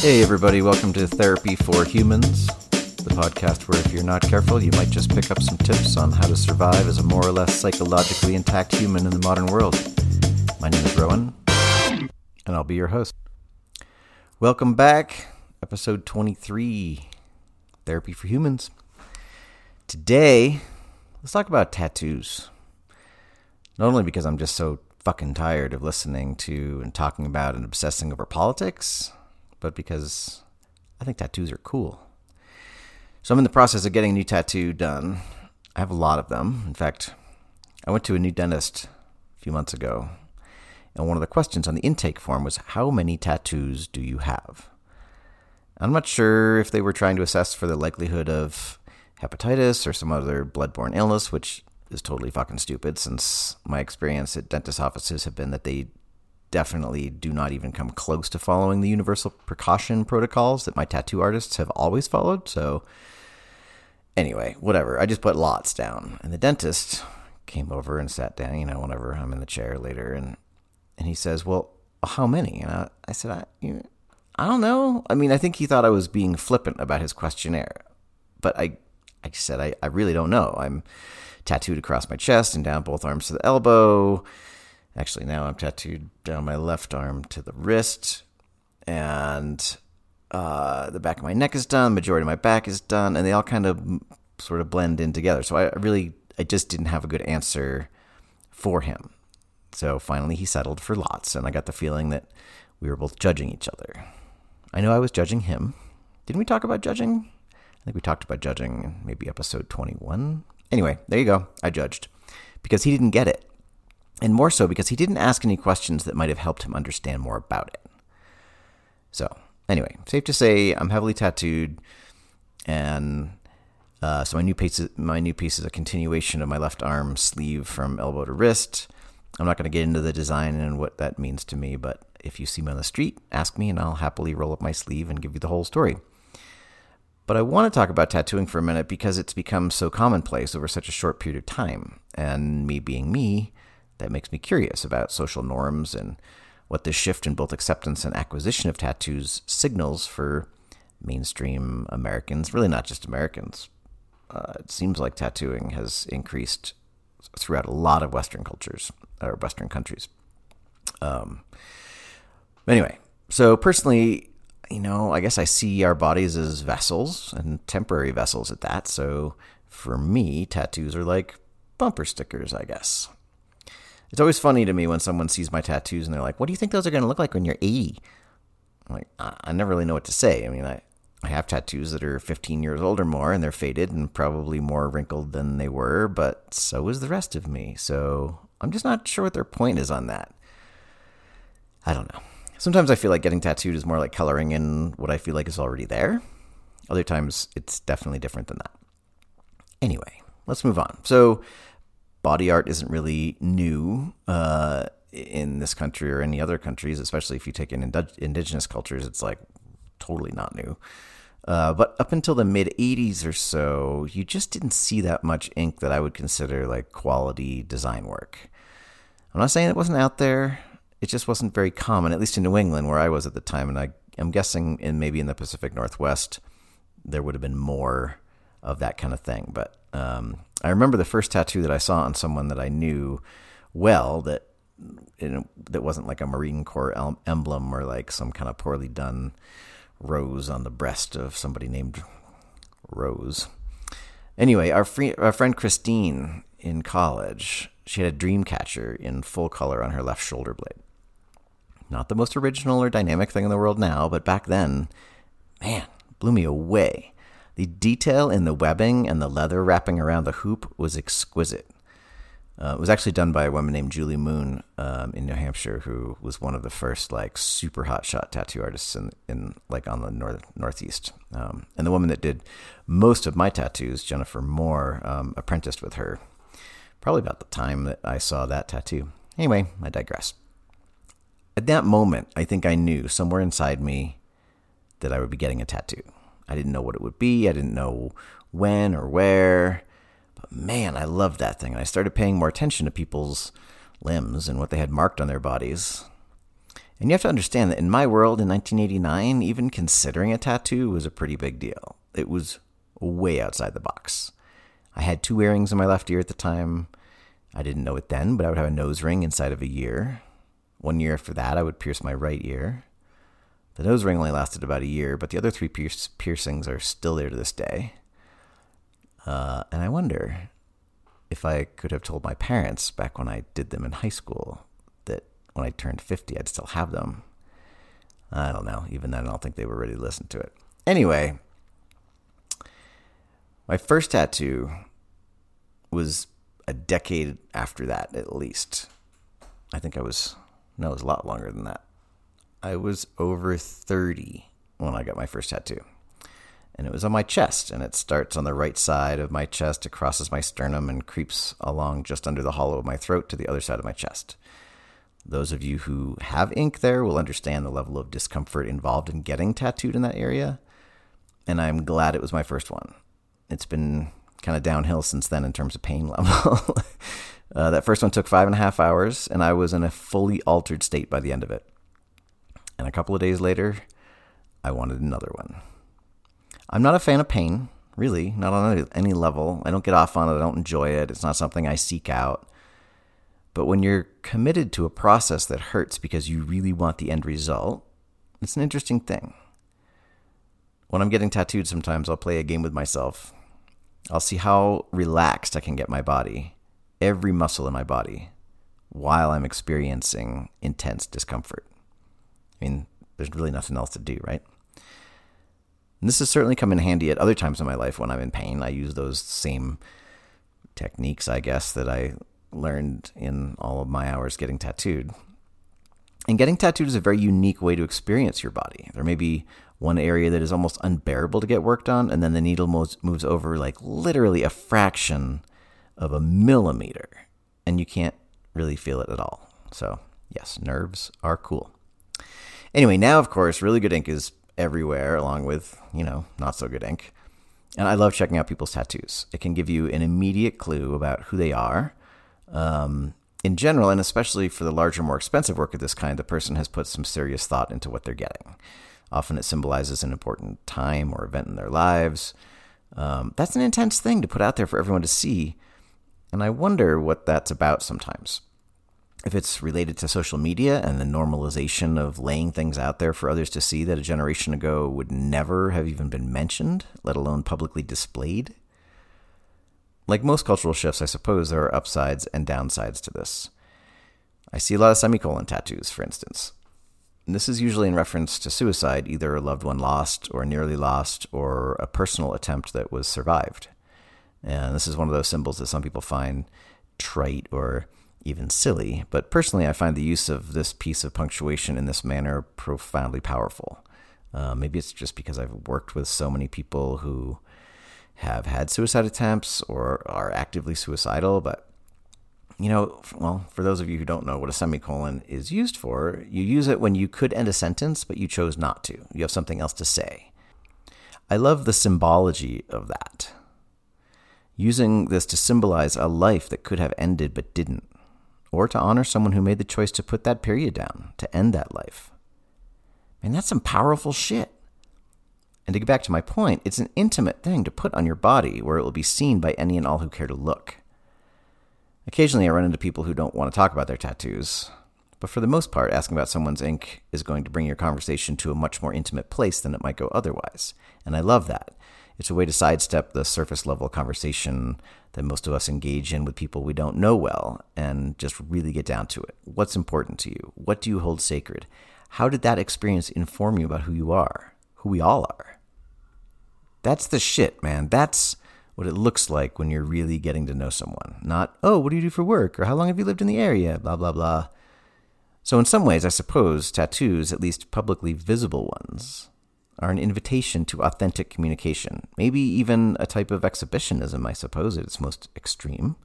Hey, everybody, welcome to Therapy for Humans, the podcast where if you're not careful, you might just pick up some tips on how to survive as a more or less psychologically intact human in the modern world. My name is Rowan, and I'll be your host. Welcome back, episode 23 Therapy for Humans. Today, let's talk about tattoos. Not only because I'm just so fucking tired of listening to and talking about and obsessing over politics, but because I think tattoos are cool. So I'm in the process of getting a new tattoo done. I have a lot of them. In fact, I went to a new dentist a few months ago, and one of the questions on the intake form was, How many tattoos do you have? I'm not sure if they were trying to assess for the likelihood of hepatitis or some other bloodborne illness, which is totally fucking stupid since my experience at dentist offices have been that they definitely do not even come close to following the universal precaution protocols that my tattoo artists have always followed. So, anyway, whatever. I just put lots down. And the dentist came over and sat down, you know, whenever I'm in the chair later. And, and he says, Well, how many? And I, I said, I, you, I don't know. I mean, I think he thought I was being flippant about his questionnaire. But I, I said, I, I really don't know. I'm tattooed across my chest and down both arms to the elbow. Actually, now I'm tattooed down my left arm to the wrist, and uh, the back of my neck is done. Majority of my back is done, and they all kind of sort of blend in together. So I really, I just didn't have a good answer for him. So finally, he settled for lots, and I got the feeling that we were both judging each other. I know I was judging him. Didn't we talk about judging? I think we talked about judging maybe episode 21. Anyway, there you go. I judged because he didn't get it and more so because he didn't ask any questions that might have helped him understand more about it. So, anyway, safe to say I'm heavily tattooed, and uh, so my new piece, is, my new piece is a continuation of my left arm sleeve from elbow to wrist. I'm not going to get into the design and what that means to me, but if you see me on the street, ask me, and I'll happily roll up my sleeve and give you the whole story. But I want to talk about tattooing for a minute because it's become so commonplace over such a short period of time, and me being me that makes me curious about social norms and what this shift in both acceptance and acquisition of tattoos signals for mainstream Americans, really not just Americans. Uh, it seems like tattooing has increased throughout a lot of Western cultures or Western countries. Um, anyway, so personally, you know, I guess I see our bodies as vessels and temporary vessels at that. So for me, tattoos are like bumper stickers, I guess. It's always funny to me when someone sees my tattoos and they're like, "What do you think those are going to look like when you're 80?" I'm like, I, I never really know what to say. I mean, I I have tattoos that are 15 years old or more, and they're faded and probably more wrinkled than they were, but so is the rest of me. So I'm just not sure what their point is on that. I don't know. Sometimes I feel like getting tattooed is more like coloring in what I feel like is already there. Other times it's definitely different than that. Anyway, let's move on. So body art isn't really new uh, in this country or any other countries, especially if you take in indigenous cultures. It's like totally not new. Uh, but up until the mid 80s or so, you just didn't see that much ink that I would consider like quality design work. I'm not saying it wasn't out there, it just wasn't very common, at least in New England where I was at the time. And I, I'm guessing in maybe in the Pacific Northwest, there would have been more of that kind of thing. But um, I remember the first tattoo that I saw on someone that I knew well that you know, that wasn't like a Marine Corps emblem or like some kind of poorly done rose on the breast of somebody named Rose. Anyway, our, free, our friend Christine in college, she had a dream catcher in full color on her left shoulder blade. Not the most original or dynamic thing in the world now, but back then, man, blew me away. The detail in the webbing and the leather wrapping around the hoop was exquisite. Uh, it was actually done by a woman named Julie Moon um, in New Hampshire, who was one of the first like super hot shot tattoo artists in, in like on the north northeast. Um, and the woman that did most of my tattoos, Jennifer Moore, um, apprenticed with her, probably about the time that I saw that tattoo. Anyway, I digress. At that moment, I think I knew somewhere inside me that I would be getting a tattoo. I didn't know what it would be. I didn't know when or where. But man, I loved that thing. And I started paying more attention to people's limbs and what they had marked on their bodies. And you have to understand that in my world in 1989, even considering a tattoo was a pretty big deal. It was way outside the box. I had two earrings in my left ear at the time. I didn't know it then, but I would have a nose ring inside of a year. One year after that, I would pierce my right ear. The nose ring only lasted about a year, but the other three pierce- piercings are still there to this day. Uh, and I wonder if I could have told my parents back when I did them in high school that when I turned 50, I'd still have them. I don't know. Even then, I don't think they were ready to listen to it. Anyway, my first tattoo was a decade after that, at least. I think I was, no, it was a lot longer than that. I was over 30 when I got my first tattoo. And it was on my chest, and it starts on the right side of my chest, it crosses my sternum, and creeps along just under the hollow of my throat to the other side of my chest. Those of you who have ink there will understand the level of discomfort involved in getting tattooed in that area. And I'm glad it was my first one. It's been kind of downhill since then in terms of pain level. uh, that first one took five and a half hours, and I was in a fully altered state by the end of it. And a couple of days later, I wanted another one. I'm not a fan of pain, really, not on any level. I don't get off on it, I don't enjoy it. It's not something I seek out. But when you're committed to a process that hurts because you really want the end result, it's an interesting thing. When I'm getting tattooed, sometimes I'll play a game with myself. I'll see how relaxed I can get my body, every muscle in my body, while I'm experiencing intense discomfort. I mean, there's really nothing else to do, right? And this has certainly come in handy at other times in my life when I'm in pain. I use those same techniques, I guess, that I learned in all of my hours getting tattooed. And getting tattooed is a very unique way to experience your body. There may be one area that is almost unbearable to get worked on, and then the needle moves, moves over like literally a fraction of a millimeter, and you can't really feel it at all. So, yes, nerves are cool. Anyway, now, of course, really good ink is everywhere, along with, you know, not so good ink. And I love checking out people's tattoos. It can give you an immediate clue about who they are. Um, in general, and especially for the larger, more expensive work of this kind, the person has put some serious thought into what they're getting. Often it symbolizes an important time or event in their lives. Um, that's an intense thing to put out there for everyone to see. And I wonder what that's about sometimes if it's related to social media and the normalization of laying things out there for others to see that a generation ago would never have even been mentioned, let alone publicly displayed. Like most cultural shifts, I suppose there are upsides and downsides to this. I see a lot of semicolon tattoos, for instance. And this is usually in reference to suicide, either a loved one lost or nearly lost, or a personal attempt that was survived. And this is one of those symbols that some people find trite or even silly, but personally, I find the use of this piece of punctuation in this manner profoundly powerful. Uh, maybe it's just because I've worked with so many people who have had suicide attempts or are actively suicidal, but you know, well, for those of you who don't know what a semicolon is used for, you use it when you could end a sentence, but you chose not to. You have something else to say. I love the symbology of that. Using this to symbolize a life that could have ended but didn't or to honor someone who made the choice to put that period down, to end that life. Man, that's some powerful shit. And to get back to my point, it's an intimate thing to put on your body where it will be seen by any and all who care to look. Occasionally, I run into people who don't want to talk about their tattoos, but for the most part, asking about someone's ink is going to bring your conversation to a much more intimate place than it might go otherwise. And I love that. It's a way to sidestep the surface level conversation that most of us engage in with people we don't know well and just really get down to it. What's important to you? What do you hold sacred? How did that experience inform you about who you are, who we all are? That's the shit, man. That's what it looks like when you're really getting to know someone. Not, oh, what do you do for work? Or how long have you lived in the area? Blah, blah, blah. So, in some ways, I suppose tattoos, at least publicly visible ones, are an invitation to authentic communication, maybe even a type of exhibitionism, I suppose, at its most extreme.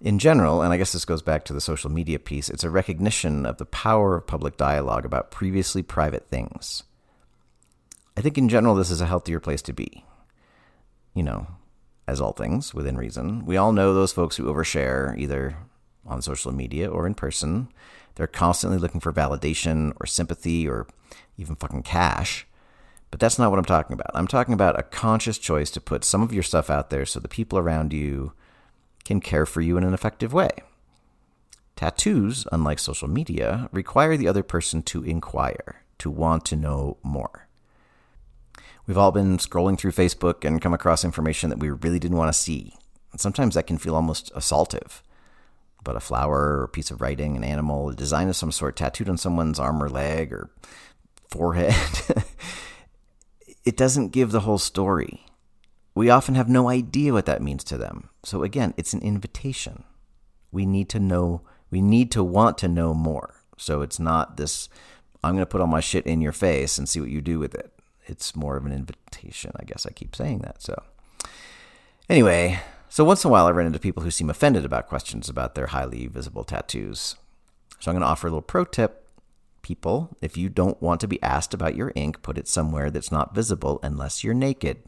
In general, and I guess this goes back to the social media piece, it's a recognition of the power of public dialogue about previously private things. I think in general, this is a healthier place to be. You know, as all things, within reason. We all know those folks who overshare, either on social media or in person, They're constantly looking for validation or sympathy or even fucking cash. But that's not what I'm talking about. I'm talking about a conscious choice to put some of your stuff out there so the people around you can care for you in an effective way. Tattoos, unlike social media, require the other person to inquire, to want to know more. We've all been scrolling through Facebook and come across information that we really didn't want to see. And sometimes that can feel almost assaultive. But a flower or a piece of writing, an animal, a design of some sort tattooed on someone's arm or leg or forehead, it doesn't give the whole story. We often have no idea what that means to them. So again, it's an invitation. We need to know we need to want to know more. So it's not this, I'm going to put all my shit in your face and see what you do with it. It's more of an invitation. I guess I keep saying that. So, anyway, so once in a while I run into people who seem offended about questions about their highly visible tattoos. So I'm going to offer a little pro tip. People, if you don't want to be asked about your ink, put it somewhere that's not visible unless you're naked.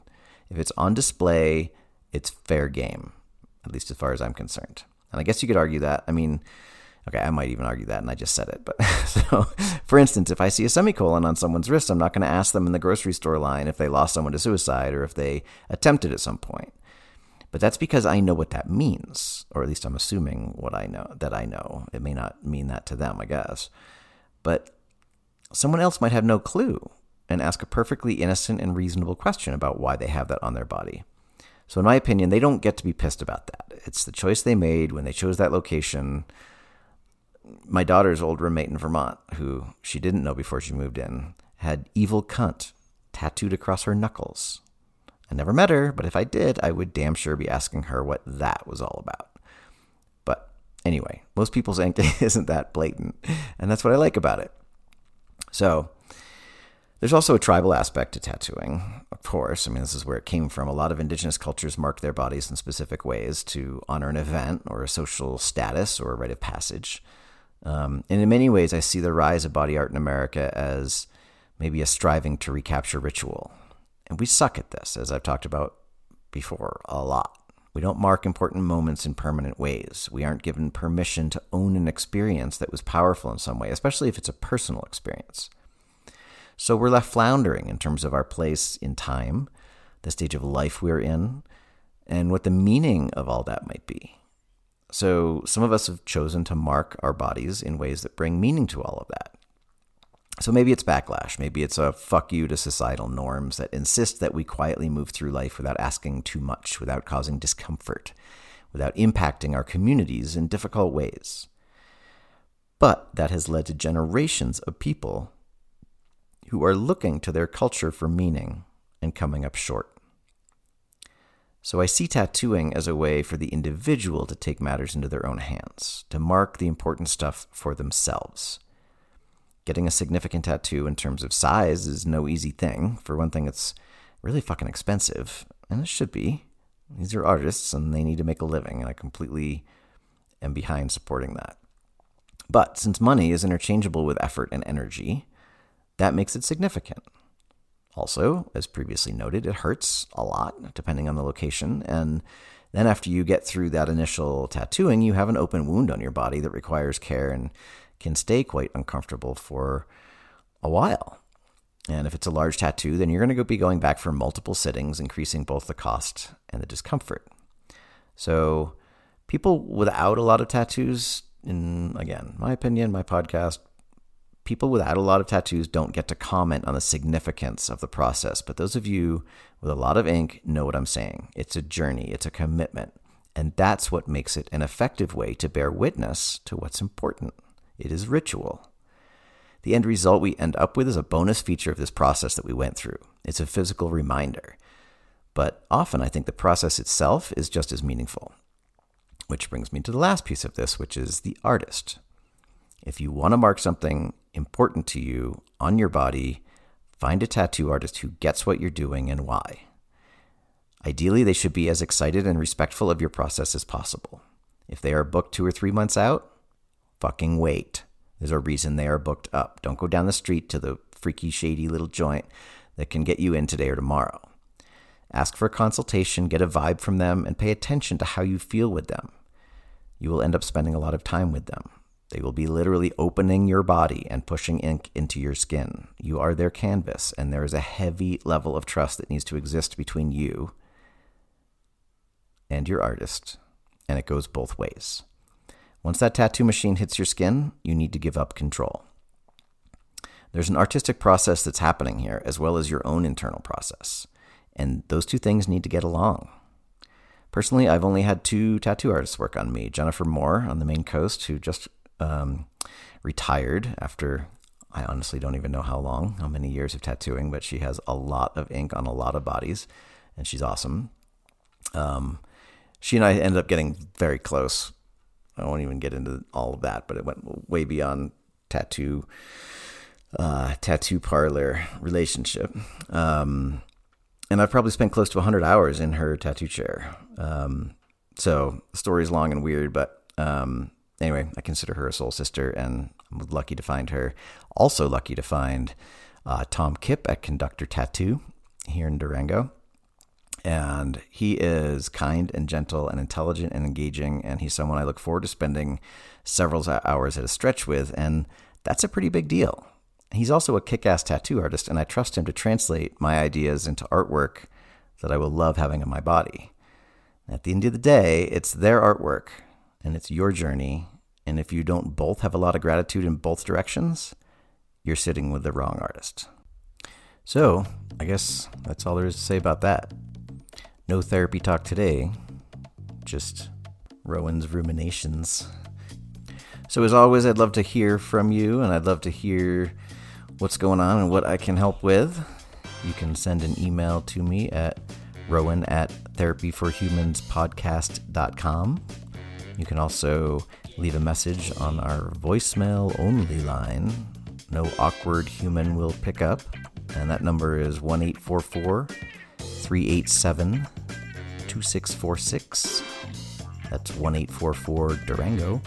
If it's on display, it's fair game, at least as far as I'm concerned. And I guess you could argue that. I mean, Okay, I might even argue that, and I just said it. But so, for instance, if I see a semicolon on someone's wrist, I'm not going to ask them in the grocery store line if they lost someone to suicide or if they attempted at some point. But that's because I know what that means, or at least I'm assuming what I know that I know. It may not mean that to them, I guess. But someone else might have no clue and ask a perfectly innocent and reasonable question about why they have that on their body. So, in my opinion, they don't get to be pissed about that. It's the choice they made when they chose that location my daughter's old roommate in Vermont, who she didn't know before she moved in, had evil cunt tattooed across her knuckles. I never met her, but if I did, I would damn sure be asking her what that was all about. But anyway, most people's ink isn't that blatant, and that's what I like about it. So, there's also a tribal aspect to tattooing, of course. I mean, this is where it came from. A lot of indigenous cultures mark their bodies in specific ways to honor an event or a social status or a rite of passage. Um, and in many ways, I see the rise of body art in America as maybe a striving to recapture ritual. And we suck at this, as I've talked about before, a lot. We don't mark important moments in permanent ways. We aren't given permission to own an experience that was powerful in some way, especially if it's a personal experience. So we're left floundering in terms of our place in time, the stage of life we're in, and what the meaning of all that might be. So some of us have chosen to mark our bodies in ways that bring meaning to all of that. So maybe it's backlash. Maybe it's a fuck you to societal norms that insist that we quietly move through life without asking too much, without causing discomfort, without impacting our communities in difficult ways. But that has led to generations of people who are looking to their culture for meaning and coming up short. So I see tattooing as a way for the individual to take matters into their own hands, to mark the important stuff for themselves. Getting a significant tattoo in terms of size is no easy thing. For one thing, it's really fucking expensive, and it should be. These are artists and they need to make a living, and I completely am behind supporting that. But since money is interchangeable with effort and energy, that makes it significant. Also, as previously noted, it hurts a lot depending on the location. And then after you get through that initial tattooing, you have an open wound on your body that requires care and can stay quite uncomfortable for a while. And if it's a large tattoo, then you're going to be going back for multiple sittings, increasing both the cost and the discomfort. So, people without a lot of tattoos, in again, my opinion, my podcast, people without a lot of tattoos don't get to comment on the significance of the process, but those of you with a lot of ink know what I'm saying. It's a journey, it's a commitment, and that's what makes it an effective way to bear witness to what's important. It is ritual. The end result we end up with is a bonus feature of this process that we went through. It's a physical reminder. But often I think the process itself is just as meaningful. Which brings me to the last piece of this, which is the artist. If you want to mark something important to you on your body, find a tattoo artist who gets what you're doing and why. Ideally, they should be as excited and respectful of your process as possible. If they are booked two or three months out, fucking wait. There's a reason they are booked up. Don't go down the street to the freaky, shady little joint that can get you in today or tomorrow. Ask for a consultation, get a vibe from them, and pay attention to how you feel with them. You will end up spending a lot of time with them. They will be literally opening your body and pushing ink into your skin. You are their canvas, and there is a heavy level of trust that needs to exist between you and your artist, and it goes both ways. Once that tattoo machine hits your skin, you need to give up control. There's an artistic process that's happening here, as well as your own internal process, and those two things need to get along. Personally, I've only had two tattoo artists work on me Jennifer Moore on the Maine Coast, who just um, retired after I honestly don't even know how long, how many years of tattooing, but she has a lot of ink on a lot of bodies, and she's awesome. Um, she and I ended up getting very close. I won't even get into all of that, but it went way beyond tattoo, uh, tattoo parlor relationship. Um, and I've probably spent close to 100 hours in her tattoo chair. Um, so the story's long and weird, but um, anyway, I consider her a soul sister, and I'm lucky to find her. Also lucky to find uh, Tom Kipp at Conductor Tattoo here in Durango. And he is kind and gentle and intelligent and engaging, and he's someone I look forward to spending several hours at a stretch with, and that's a pretty big deal. He's also a kick ass tattoo artist, and I trust him to translate my ideas into artwork that I will love having on my body. At the end of the day, it's their artwork and it's your journey. And if you don't both have a lot of gratitude in both directions, you're sitting with the wrong artist. So, I guess that's all there is to say about that. No therapy talk today, just Rowan's ruminations. So, as always, I'd love to hear from you, and I'd love to hear what's going on and what I can help with, you can send an email to me at rowan at therapyforhumanspodcast.com. You can also leave a message on our voicemail only line. No awkward human will pick up. And that number is 1 387 2646. That's 1844 Durango.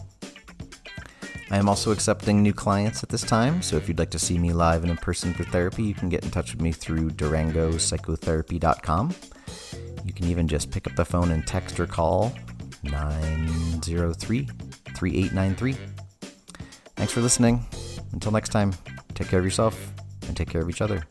I am also accepting new clients at this time, so if you'd like to see me live and in person for therapy, you can get in touch with me through durangopsychotherapy.com. You can even just pick up the phone and text or call 903 3893. Thanks for listening. Until next time, take care of yourself and take care of each other.